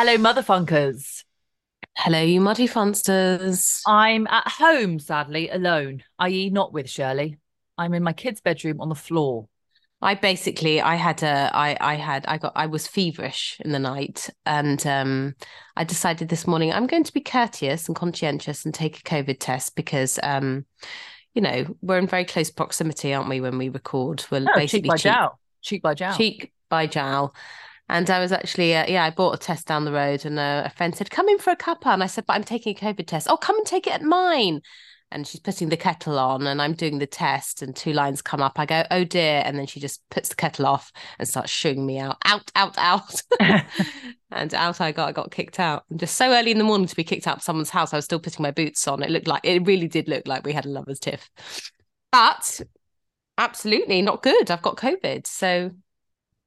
Hello, motherfunkers. Hello, you muddy funsters. I'm at home, sadly, alone, i.e., not with Shirley. I'm in my kid's bedroom on the floor. I basically, I had a, I, I had, I got, I was feverish in the night, and um, I decided this morning I'm going to be courteous and conscientious and take a COVID test because, um, you know, we're in very close proximity, aren't we? When we record, we're Oh, basically cheek by jowl. Cheek by jowl. cheek by jowl. And I was actually, uh, yeah, I bought a test down the road, and uh, a friend said, "Come in for a cuppa," and I said, "But I'm taking a COVID test." Oh, come and take it at mine. And she's putting the kettle on, and I'm doing the test, and two lines come up. I go, "Oh dear!" And then she just puts the kettle off and starts shooing me out, out, out, out, and out I got. I got kicked out. And just so early in the morning to be kicked out of someone's house, I was still putting my boots on. It looked like it really did look like we had a lovers' tiff, but absolutely not good. I've got COVID, so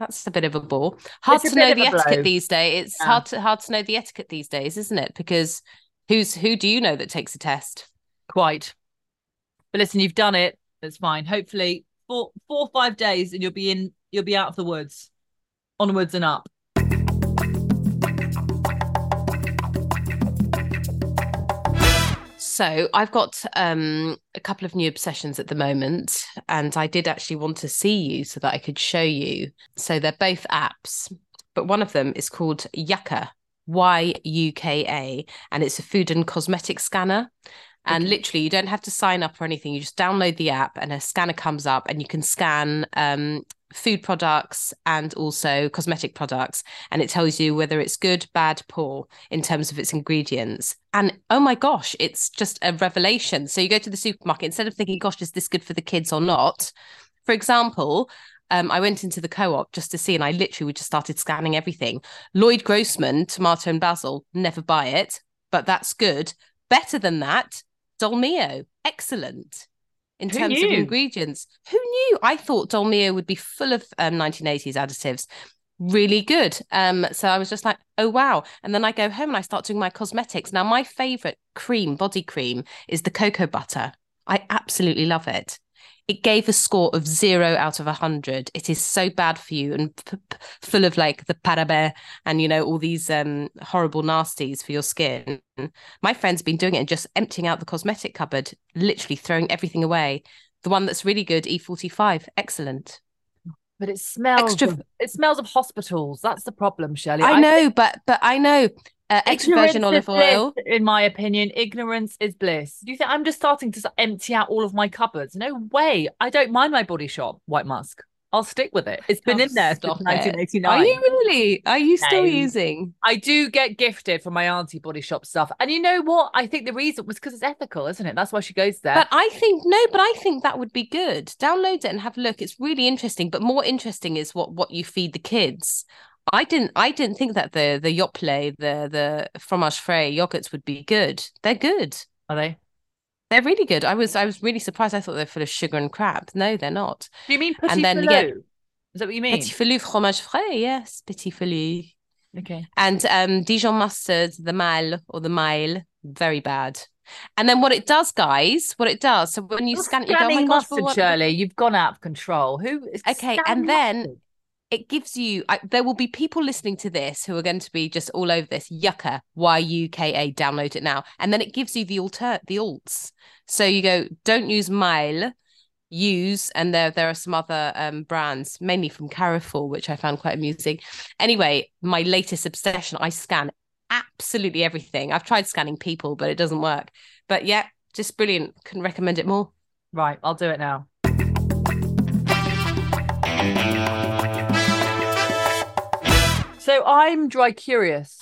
that's a bit of a bore. Hard It's to know the etiquette blow. these days. It's Yeah. hard to hard to know the etiquette these days, isn't it? Because who's who do you know that takes a test? Quite. But listen, you've done it. It's fine. Hopefully, four, four or five days, and you'll be in. You'll be out of the woods, onwards and up. So I've got um, a couple of new obsessions at the moment, and I did actually want to see you so that I could show you. So they're both apps, but one of them is called Yuka, Y U K A, and it's a food and cosmetic scanner. And Okay. literally, you don't have to sign up or anything. You just download the app, and a scanner comes up, and you can scan um, food products and also cosmetic products, and it tells you whether it's good, bad, poor in terms of its ingredients. And oh my gosh, it's just a revelation. So you go to the supermarket instead of thinking, "Gosh, is this good for the kids or not?" For example. Um, I went into the co-op just to see, and I literally just started scanning everything. Lloyd Grossman, tomato and basil, never buy it, but that's good. Better than that, Dolmio, excellent in Who terms of ingredients. Who knew? I thought Dolmio would be full of um, 1980s additives. Really good. Um, so I was just like, oh wow. And then I go home and I start doing my cosmetics. Now, my favorite cream, body cream, is the cocoa butter. I absolutely love it. It gave a score of zero out of a hundred. It is so bad for you and p- p- full of like the paraben and you know all these um horrible nasties for your skin. My friend's been doing it and just emptying out the cosmetic cupboard, literally throwing everything away. The one that's really good, E45, excellent. But it smells. Extra- Of, it smells of hospitals. That's the problem, Shirley. I know, but but I know uh, extra virgin olive oil. bliss, in my opinion, ignorance is bliss. Do you think I'm just starting to empty out all of my cupboards? No way. I don't mind my body shop, White Musk. I'll stick with it. It's been Oh, in there since stop it. 1989. Are you really? Are you still No. using? I do get gifted from my auntie body shop stuff. And you know what? I think the reason was because it's ethical, isn't it? That's why she goes there. But I think no, but I think that would be good. Download it and have a look. It's really interesting. But more interesting is what what you feed the kids. I didn't I didn't think that the the Yoplait, the the fromage frais yogurts would be good. They're good. Are they? They're really good. I was I was really surprised. I thought they're full of sugar and crap. No, they're not. Do you mean petit And then, filou? yeah. Is that what you mean? Petit filou fromage frais, yes, petit filou. Okay. And um, Dijon mustard, the mal or the Maille, very bad. And then what it does, guys, what it does. So when you You're scan, it, you go, oh my gosh, mustard, what- Shirley. You've gone out of control. Who is Okay, and then- mustard? It gives you I, there will be people listening to this who are going to be just all over this. Yuka y-u-k-a download it now. And then it gives you the alter the alts. So you go don't use Maille use and there there are some other um brands mainly from carrefour which i found quite amusing. Anyway my latest obsession i scan absolutely everything. I've tried scanning people but it doesn't work. But yeah just brilliant. Can recommend it more. Right, I'll do it now. So I'm dry curious,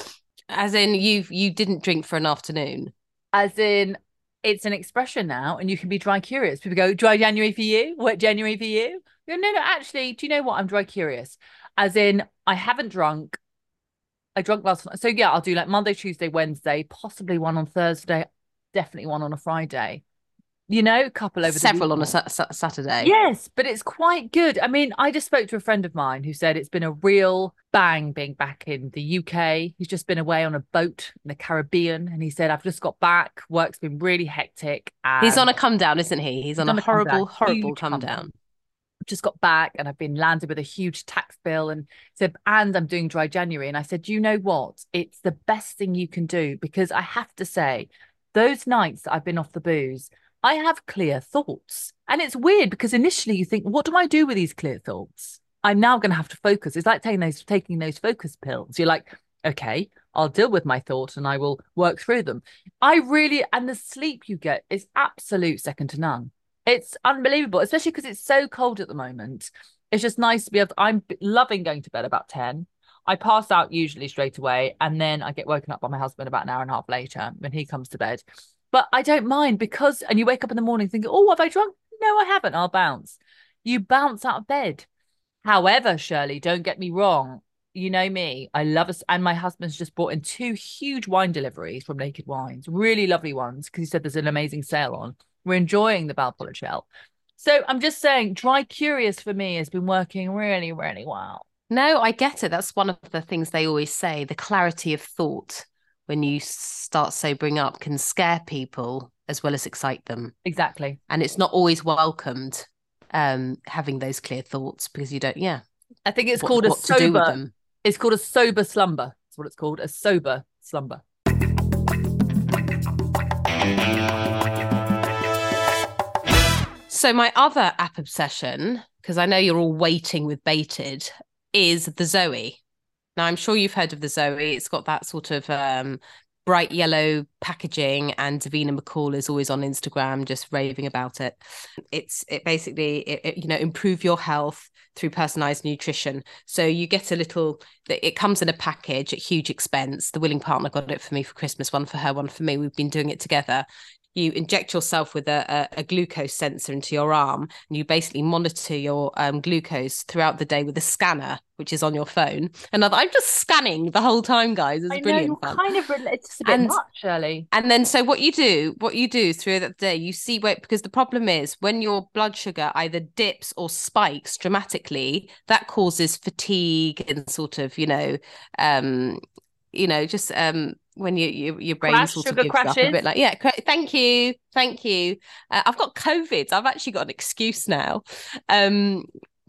as in you you didn't drink for an afternoon as in it's an expression now, and you can be dry curious. People go, dry January for you? Wet January for you? No, no, no. Actually, do you know what? I'm dry curious. As in, I haven't drunk. I drunk last night. So yeah, I'll do like Monday, Tuesday, Wednesday, possibly one on Thursday, definitely one on a Friday. You know, a couple over the several on a sa- sa- saturday Yes, but it's quite good. I mean, I just spoke to a friend of mine who said it's been a real bang being back in the UK. He's just been away on a boat in the Caribbean, and he said, "I've just got back. Work's been really hectic." He's on a come down, isn't he? He's on on a a come horrible, horrible come come down. down. just got back and I've been landed with a huge tax bill and said, and I'm doing dry January. And I said, you know what? It's the best thing you can do because I have to say, those nights that I've been off the booze, I have clear thoughts. And it's weird because initially you think, what do I do with these clear thoughts? I'm now going to have to focus. It's like taking those taking those focus pills. You're like, okay, I'll deal with my thoughts and I will work through them. I really and the sleep you get is absolute second to none. It's unbelievable, especially because it's so cold at the moment. It's just nice to be able to, I'm loving going to bed about 10. I pass out usually straight away and then I get woken up by my husband about an hour and a half later when he comes to bed. But I don't mind because and you wake up in the morning thinking, "Oh, have I drunk?" No, I haven't. I'll bounce. You bounce out of bed. However, Shirley, don't get me wrong. You know me. I love us. And my husband's just brought in two huge wine deliveries from Naked Wines, really lovely ones, because he said there's an amazing sale on. We're enjoying the Valpolicella. So I'm just saying, Dry Curious for me has been working really, really well. No, I get it. That's one of the things they always say the clarity of thought when you start sobering up can scare people as well as excite them. Exactly. And it's not always welcomed um having those clear thoughts because you don't yeah. I think it's what, called a sober it's called a sober slumber. That's what it's called, a sober slumber. So my other app obsession, because I know you're all waiting with bated, is the Zoe. Now I'm sure you've heard of the Zoe. It's got that sort of um, bright yellow packaging and Davina McCall is always on Instagram just raving about it. It's it basically it, it, you know improve your health through personalized nutrition. So you get a little it comes in a package at huge expense. The willing partner got it for me for Christmas, one for her, one for me. We've been doing it together you inject yourself with a, a, a, glucose sensor into your arm and you basically monitor your um, glucose throughout the day with a scanner which is on your phone. And i'm just scanning the whole time guys. It's I brilliant know, kind of it's a bit and, much Shirley. and then so what you do what you do through the day you see where because the problem is when your blood sugar either dips or spikes dramatically that causes fatigue and sort of you know um you know just um when you, you your brain Crash, sort of gives crashes. up a bit like yeah thank you thank you. Uh, i've got covid i've actually got an excuse now. Um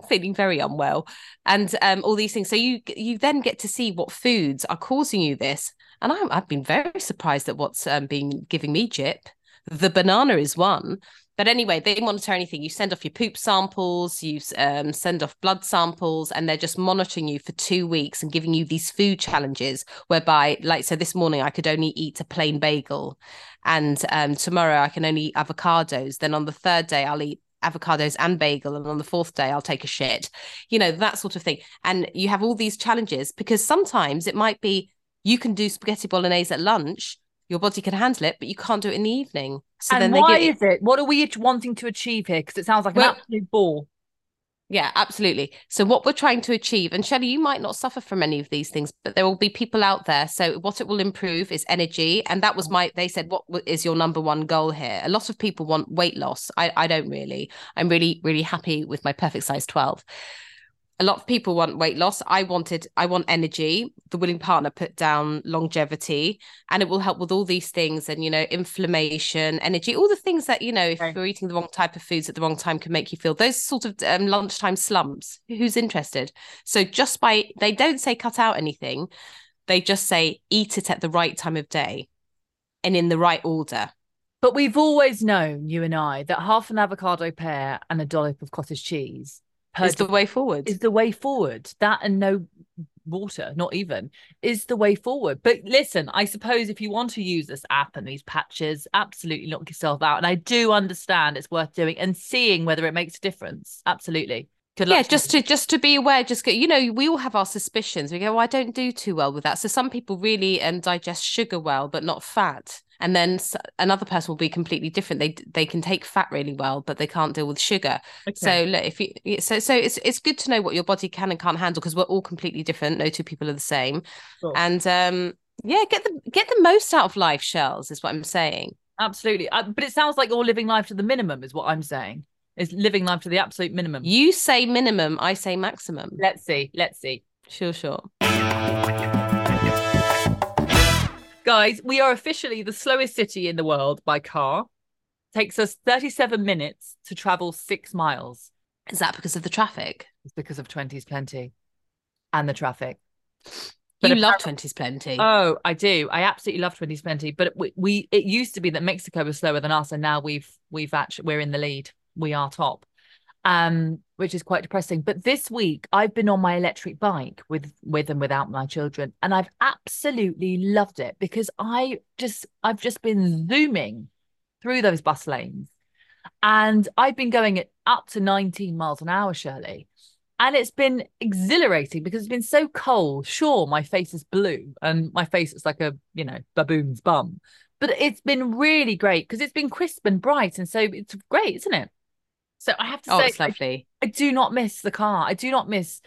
feeling very unwell. And um all these things. So you you then get to see what foods are causing you this. And i have been very surprised at what's um, been giving me jip the banana is one but anyway, they monitor anything. You send off your poop samples, you um, send off blood samples, and they're just monitoring you for two weeks and giving you these food challenges. Whereby, like, so this morning I could only eat a plain bagel, and um, tomorrow I can only eat avocados. Then on the third day, I'll eat avocados and bagel and on the fourth day i'll take a shit you know that sort of thing and you have all these challenges because sometimes it might be you can do spaghetti bolognese at lunch your body can handle it, but you can't do it in the evening. So and then why give... is it? What are we wanting to achieve here? Because it sounds like well, an absolute bore. Yeah, absolutely. So what we're trying to achieve, and Shelley, you might not suffer from any of these things, but there will be people out there. So what it will improve is energy, and that was my. They said, "What is your number one goal here?" A lot of people want weight loss. I I don't really. I'm really really happy with my perfect size twelve a lot of people want weight loss. I wanted, I want energy. The willing partner put down longevity, and it will help with all these things and, you know, inflammation, energy, all the things that, you know, if you're eating the wrong type of foods at the wrong time can make you feel those sort of um, lunchtime slumps. Who's interested? So just by, they don't say cut out anything, they just say eat it at the right time of day and in the right order. But we've always known, you and I, that half an avocado pear and a dollop of cottage cheese is the way forward. Is the way forward. That and no water, not even, is the way forward. But listen, I suppose if you want to use this app and these patches, absolutely knock yourself out. And I do understand it's worth doing and seeing whether it makes a difference. Absolutely. yeah, just to just to be aware, just get you know, we all have our suspicions. We go, well, I don't do too well with that. So some people really um, digest sugar well, but not fat and then another person will be completely different. They they can take fat really well but they can't deal with sugar. Okay. so look if you so so it's it's good to know what your body can and can't handle because we're all completely different. No two people are the same. Sure. and um yeah get the get the most out of life shells is what i'm saying. Absolutely. Uh, but it sounds like you're living life to the minimum is what i'm saying. Is living life to the absolute minimum. You say minimum i say maximum. Let's see let's see. Sure sure Guys, we are officially the slowest city in the world by car. Takes us 37 minutes to travel six miles. Is that because of the traffic? It's because of 20s plenty and the traffic. But you love 20s plenty. Oh, I do. I absolutely love 20s plenty. But we, we it used to be that Mexico was slower than us, and now we've we've actually we're in the lead. We are top. Um, which is quite depressing. But this week I've been on my electric bike with with and without my children, and I've absolutely loved it because I just I've just been zooming through those bus lanes and I've been going at up to 19 miles an hour, Shirley. And it's been exhilarating because it's been so cold. Sure, my face is blue and my face is like a, you know, baboon's bum. But it's been really great because it's been crisp and bright. And so it's great, isn't it? So I have to oh, say, it's lovely. I, I do not miss the car. I do not miss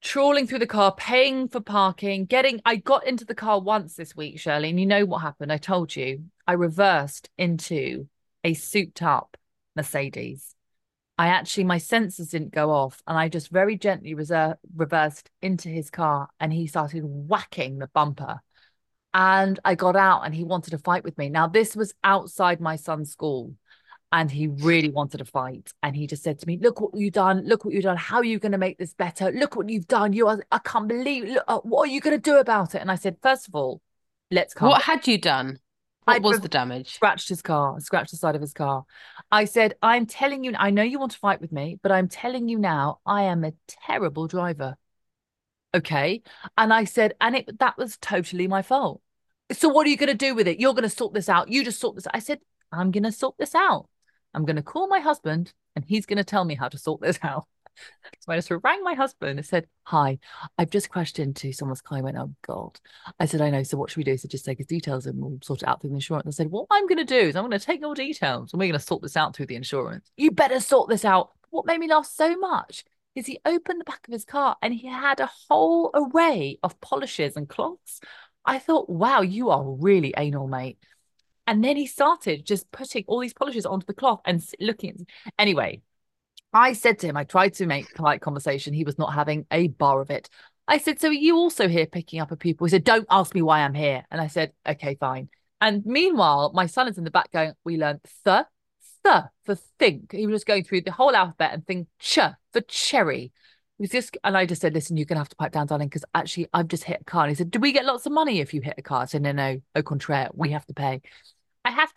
trawling through the car, paying for parking, getting. I got into the car once this week, Shirley, and you know what happened? I told you I reversed into a souped up Mercedes. I actually, my sensors didn't go off, and I just very gently reser- reversed into his car, and he started whacking the bumper. And I got out, and he wanted to fight with me. Now, this was outside my son's school, and he really wanted to fight. And he just said to me, "Look what you've done! Look what you've done! How are you going to make this better? Look what you've done! You are, I can't believe. Look, uh, what are you going to do about it?" And I said, first of all, let's calm." What had you done? What I was the damage? scratched his car, scratched the side of his car. I said, I'm telling you, I know you want to fight with me, but I'm telling you now, I am a terrible driver. Okay. And I said, and it that was totally my fault. So what are you going to do with it? You're going to sort this out. You just sort this. I said, I'm going to sort this out. I'm going to call my husband and he's going to tell me how to sort this out. So I just rang my husband and said, Hi, I've just crashed into someone's car. I went, Oh God. I said, I know. So what should we do? So just take his details and we'll sort it out through the insurance. I said, What I'm going to do is I'm going to take your details and we're going to sort this out through the insurance. You better sort this out. What made me laugh so much is he opened the back of his car and he had a whole array of polishes and cloths. I thought, wow, you are really anal, mate. And then he started just putting all these polishes onto the cloth and looking. Anyway, I said to him, I tried to make polite conversation. He was not having a bar of it. I said, So are you also here picking up a pupil? He said, Don't ask me why I'm here. And I said, Okay, fine. And meanwhile, my son is in the back going, We learned th, th for think. He was just going through the whole alphabet and think ch for cherry. It was just, and I just said, Listen, you're going to have to pipe down, darling, because actually I've just hit a car. And he said, Do we get lots of money if you hit a car? I said, No, no, au contraire, we have to pay.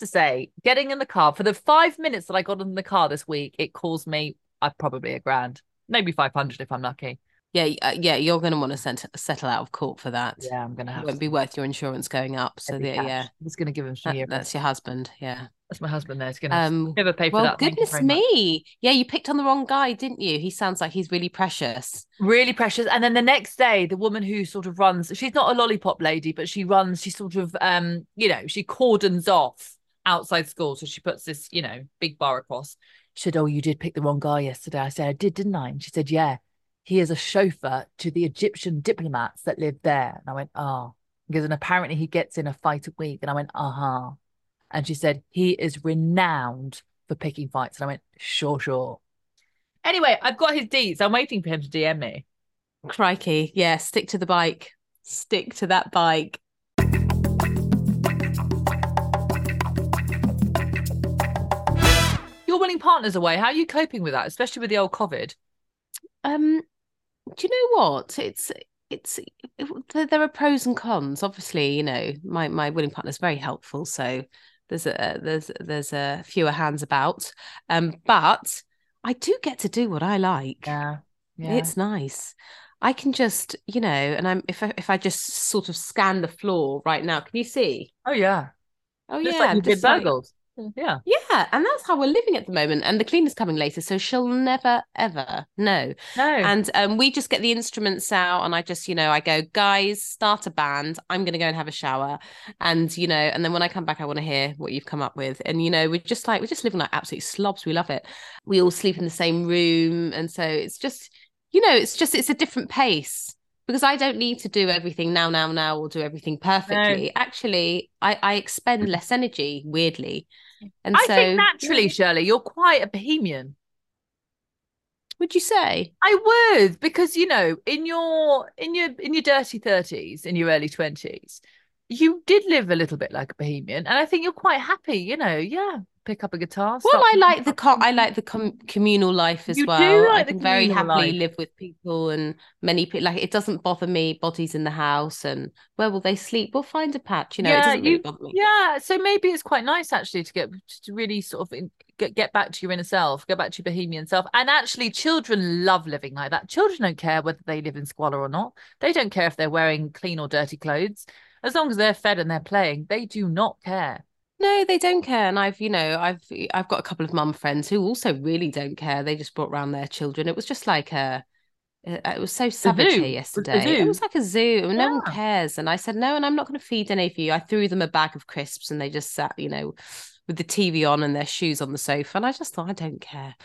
To say, getting in the car for the five minutes that I got in the car this week, it caused me uh, probably a grand, maybe 500 if I'm lucky. Yeah, uh, yeah, you're going to want to sent- settle out of court for that. Yeah, I'm going to have It won't be worth your insurance going up. So the, yeah, just going to give him that- that's your husband. Yeah. That's my husband there. He's going to Um. never pay for Well, that. Goodness very much. me. Yeah, you picked on the wrong guy, didn't you? He sounds like he's really precious. Really precious. And then the next day, the woman who sort of runs, she's not a lollipop lady, but she runs, she sort of, um, you know, she cordons off outside school. So she puts this, you know, big bar across. She said, Oh, you did pick the wrong guy yesterday. I said, I did, didn't I? And she said, Yeah, he is a chauffeur to the Egyptian diplomats that live there. And I went, Oh, because and apparently he gets in a fight a week. And I went, Uh huh. And she said, He is renowned for picking fights. And I went, Sure, sure. Anyway, I've got his deeds. I'm waiting for him to DM me. Crikey. Yeah, stick to the bike. Stick to that bike. Your willing partner's away. How are you coping with that, especially with the old COVID? Um, do you know what? It's it's it, there, are pros and cons. Obviously, you know, my my willing partner is very helpful, so there's a there's there's a fewer hands about. Um, but I do get to do what I like. Yeah. yeah. It's nice. I can just, you know, and I'm if I if I just sort of scan the floor right now, can you see? oh yeah. Oh yeah, like you did like-. Yeah. yeah, and that's how we're living at the moment. And the cleaner's coming later, so she'll never ever know. No. And um, we just get the instruments out, and I just, you know, I go, guys, start a band. I'm going to go and have a shower, and you know, and then when I come back, I want to hear what you've come up with. And you know, we're just like we're just living like absolute slobs. We love it. We all sleep in the same room, and so it's just, you know, it's just it's a different pace because I don't need to do everything now, now, now, or do everything perfectly. Actually, I I expend less energy. Weirdly, and I so think naturally, yeah. Shirley, you're quite a bohemian. would you say? I would, because you know, in your in your in your dirty thirties, in your early twenties, you did live a little bit like a bohemian, and I think you're quite happy. You know, yeah. Pick up a guitar. Well, I like the com- I like the com- communal life as You do well. I like the can very happily life. live with people and many people. Like it doesn't bother me. Bodies in the house and where will they sleep? We'll find a patch. You know, it yeah, doesn't really bother me. Yeah, so maybe it's quite nice actually to get to really sort of in, get get back to your inner self, get back to your bohemian self. And actually, children love living like that. Children don't care whether they live in squalor or not. They don't care if they're wearing clean or dirty clothes. As long as they're fed and they're playing, they do not care. No, they don't care. And I've, you know, I've I've got a couple of mum friends who also really don't care. They just brought round their children. It was just like a it was so savage here It was a yesterday. It was like a zoo. No one cares. And I said, no, and I'm not going to feed any of you. I threw them a bag of crisps and they just sat, you know, with the TV on and their shoes on the sofa. And I just thought, I don't care.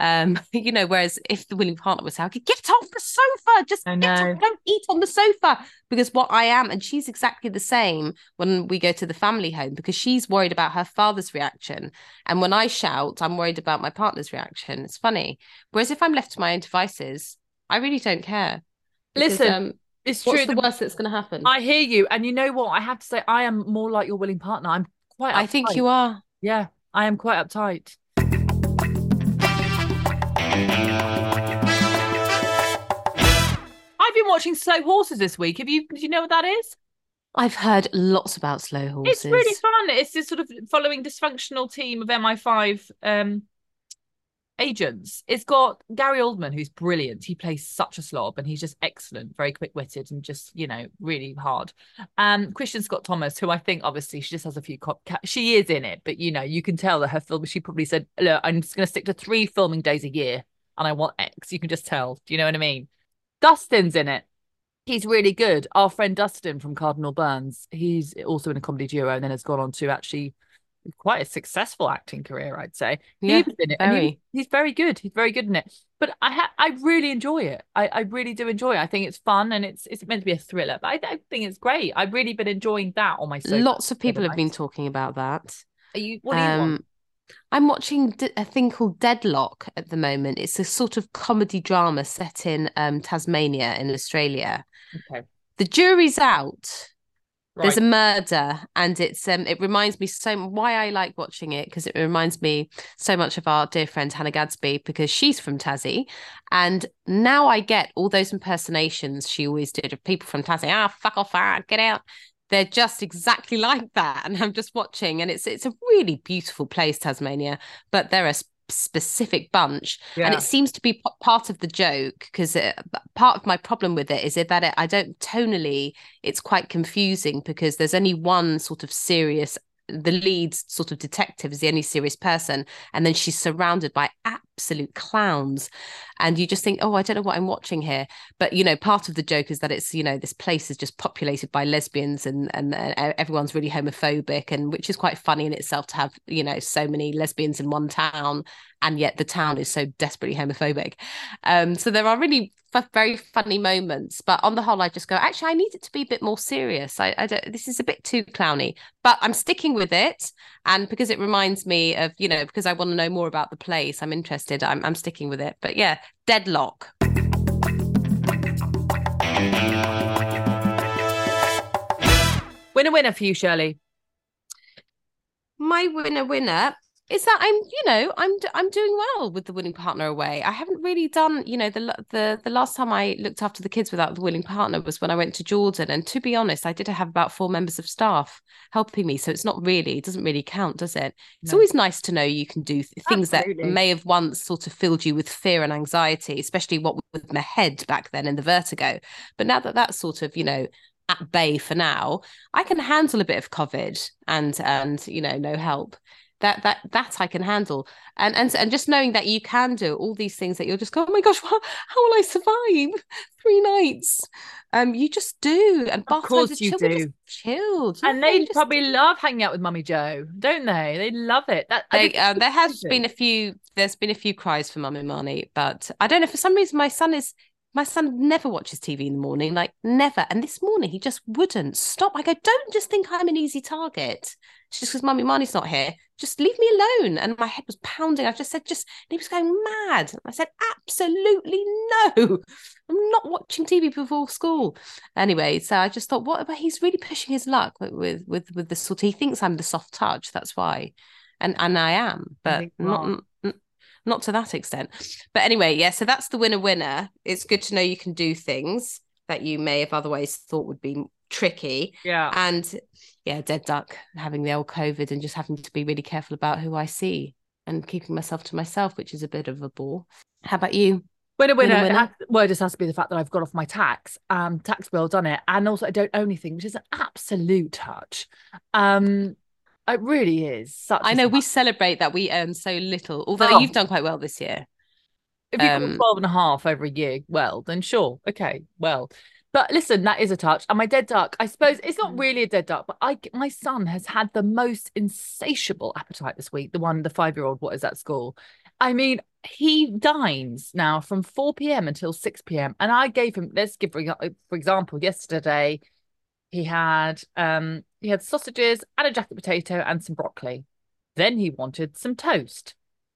Um, you know, whereas if the willing partner was saying, okay, get off the sofa, just get off, don't eat on the sofa. Because what I am, and she's exactly the same when we go to the family home, because she's worried about her father's reaction. And when I shout, I'm worried about my partner's reaction. It's funny. Whereas if I'm left to my own devices, I really don't care. Because, Listen, um, It's what's true. the the- worst that's going to happen? I hear you, and you know what? I have to say, I am more like your willing partner. I'm quite. I think you are. Yeah, I am quite uptight. I've been watching Slow Horses this week. Have you? Do you know what that is? I've heard lots about slow horses. It's really fun. It's this sort of following dysfunctional team of MI5 um, agents. It's got Gary Oldman, who's brilliant. He plays such a slob, and he's just excellent, very quick-witted, and just you know really hard. Um, Kristin Scott Thomas, who I think obviously she just has a few cop. She is in it, but you know you can tell that her film. She probably said, "Look, I'm just going to stick to three filming days a year, and I want X." You can just tell. Do you know what I mean? Dustin's in it. He's really good. Our friend Dustin from Cardinal Burns, he's also in a comedy duo and then has gone on to actually quite a successful acting career, I'd say. Yeah, he was in it. and he- he's very good. He's very good in it. But I ha- I really enjoy it. I, I really do enjoy it. I think it's fun and it's it's meant to be a thriller, but I, I think it's great. I've really been enjoying that on my. Lots of people have been talking about that. Are you what do you want? Um, I'm watching d- a thing called Deadloch at the moment. It's a sort of comedy drama set in um, Tasmania in Australia. Okay. The jury's out. There's a murder, and it's um. It reminds me so why I like watching it because it reminds me so much of our dear friend Hannah Gadsby because she's from Tassie, and now I get all those impersonations she always did of people from Tassie. Ah, fuck off, ah, get out. They're just exactly like that, and I'm just watching, and it's it's a really beautiful place, Tasmania, but they're a s- specific bunch and it seems to be p- part of the joke because uh, part of my problem with it is that it, I don't tonally it's quite confusing because there's only one sort of serious the lead sort of detective is the only serious person and then she's surrounded by absolute clowns. And you just think oh I don't know what I'm watching here. But you know part of the joke is that it's you know this place is just populated by lesbians and and uh, everyone's really homophobic and which is quite funny in itself to have you know so many lesbians in one town and yet the town is so desperately homophobic. Um so there are really f- very funny moments but on the whole I just go actually I need it to be a bit more serious. I, I don't this is a bit too clowny. But I'm sticking with it and because it reminds me of you know because I want to know more about the place I'm interested I'm, I'm sticking with it. But yeah deadloch. Winner winner for you, Shirley. my winner winner is that I'm you know I'm I'm doing well with the willing partner away. I haven't really done you know the the the last time I looked after the kids without the willing partner was when I went to Jordan and to be honest I did have about four members of staff helping me so it's not really it doesn't really count does it? It's No. always nice to know you can do th- things Absolutely. that may have once sort of filled you with fear and anxiety especially what with my head back then and the vertigo but now that that's sort of you know at bay for now I can handle a bit of COVID and and you know no help. That that that I can handle, and and and just knowing that you can do all these things that you'll just go, oh my gosh, what, how will I survive three nights? Um, you just do, and bath course you do. just chilled, And they just- probably love hanging out with Mummy Joe, don't they? They love it. That They, uh, there has been a few. There's been a few cries for Mummy Marnie, but I don't know. For some reason, my son is My son never watches TV in the morning, like never. And this morning he just wouldn't stop. I go, don't just think I'm an easy target. She Just because Mummy Marnie's not here, just leave me alone. And my head was pounding. I just said, just, he was going mad. I said, absolutely no. I'm not watching TV before school. Anyway, so I just thought, what about he's really pushing his luck with with with, with the sort. He thinks I'm the soft touch. That's why, and and I am, but I not not to that extent. But anyway, yeah. So that's the winner winner. It's good to know you can do things that you may have otherwise thought would be tricky. Yeah. And yeah, dead duck having the old COVID and just having to be really careful about who I see and keeping myself to myself, which is a bit of a bore. How about you? Winner, winner. winner, winner. Has, well, it just has to be the fact that I've got off my tax, um, tax bill, done it, and also I don't own anything, which is an absolute touch. Um, it really is. Such I know we celebrate that we earn so little, although oh. you've done quite well this year. If you've um, got 12 and a half over a year, well, then sure. Okay, well. But listen, that is a touch. And my dead duck, I suppose it's not mm. really a dead duck, but I my son has had the most insatiable appetite this week. The one, the five year old, what is at school? I mean, he dines now from 4 p.m. until 6 p.m. And I gave him, let's give, for example, yesterday he had um he had sausages and a jacket potato and some broccoli. Then he wanted some toast.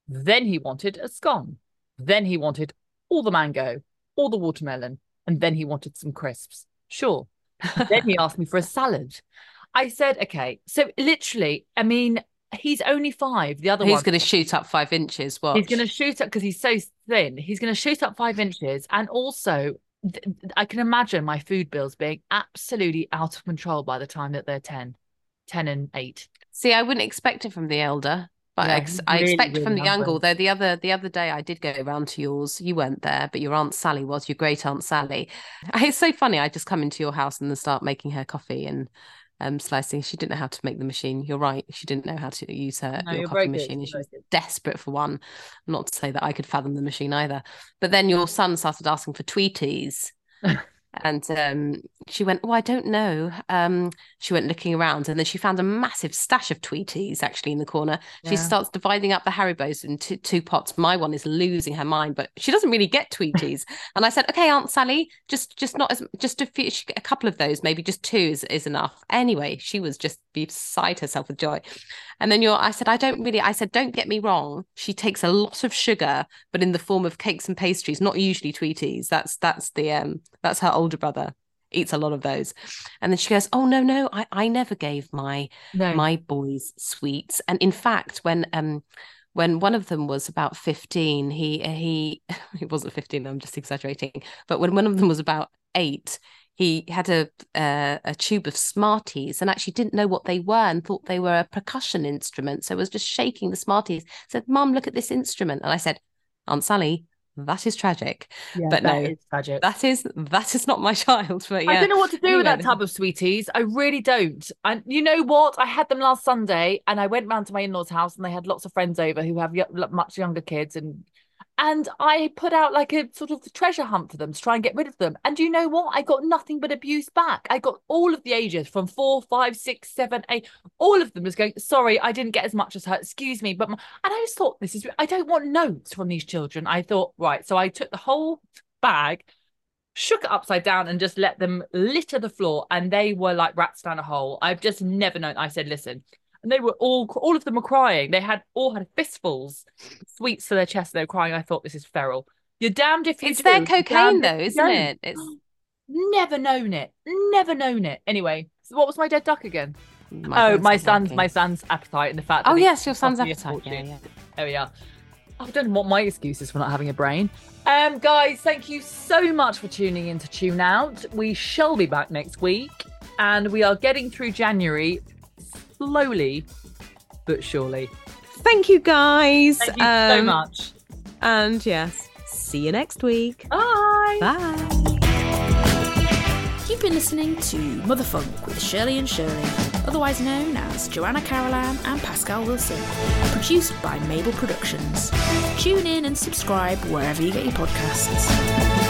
Then he wanted a scone. Then he wanted all the mango, all the watermelon, and then he wanted some crisps. Sure. then he asked me for a salad. I said, okay. So literally, I mean, he's only five. The other one he's going to shoot up five inches. Well, he's going to shoot up because he's so thin. He's going to shoot up five inches, and also I can imagine my food bills being absolutely out of control by the time that they're 10, 10 and 8. See, I wouldn't expect it from the elder, but yeah, I, ex- I expect really from the younger. Although the other the other day I did go around to yours. You weren't there, but your aunt Sally was. Your great aunt Sally. It's so funny. I just come into your house and then start making her coffee and um, slicing. She didn't know how to make the machine. You're right. She didn't know how to use her no, your coffee machine. And she was desperate for one. Not to say that I could fathom the machine either. But then your son started asking for Tweeties. and um, she went, "Oh, I don't know." Um, she went looking around, and then she found a massive stash of Tweeties actually in the corner. Yeah. She starts dividing up the Haribos into two pots. My one is losing her mind, but she doesn't really get Tweeties. and I said, "Okay, Aunt Sally, just just not as just a few, a couple of those, maybe just two is, is enough." Anyway, she was just beside herself with joy. And then you're, I said, I don't really, I said, don't get me wrong. She takes a lot of sugar, but in the form of cakes and pastries, not usually Tweeties. That's that's the um that's her older brother eats a lot of those. And then she goes, Oh no, no, I, I never gave my no. my boys sweets. And in fact, when um when one of them was about 15, he he he wasn't 15, I'm just exaggerating, but when one of them was about eight, he had a, a, a tube of Smarties and actually didn't know what they were and thought they were a percussion instrument. So was just shaking the Smarties. Said, "Mum, look at this instrument." And I said, "Aunt Sally, that is tragic." Yeah, but no, is tragic. That is that is not my child. But yeah. I don't know what to do anyway. with that tub of sweeties. I really don't. And you know what? I had them last Sunday, and I went round to my in-laws' house, and they had lots of friends over who have much younger kids and and I put out like a sort of treasure hunt for them to try and get rid of them. And you know what? I got nothing but abuse back. I got all of the ages from four, five, six, seven, eight. All of them was going, sorry, I didn't get as much as her. Excuse me. But, and I just thought, this is, I don't want notes from these children. I thought, right. So I took the whole bag, shook it upside down and just let them litter the floor. And they were like rats down a hole. I've just never known. I said, listen, and they were all all of them were crying. They had all had fistfuls, sweets to their chest. They were crying. I thought this is feral. You're damned if you. It's do, their cocaine though, isn't don't. it? It's never known it. Never known it. Anyway, so what was my dead duck again? My oh, my son's my son's appetite and the fact. oh yes, your son's appetite. Yeah, yeah. There we are. I don't know what my excuse is for not having a brain. Um, guys, thank you so much for tuning in to Tune Out. We shall be back next week, and we are getting through January slowly but surely. Thank you, guys. Thank you um, so much. And yes, see you next week. Bye. Bye. You've been listening to Motherfunk with Shirley and Shirley, otherwise known as Joanna Carolan and Pascal Wilson, produced by Mabel Productions. Tune in and subscribe wherever you get your podcasts.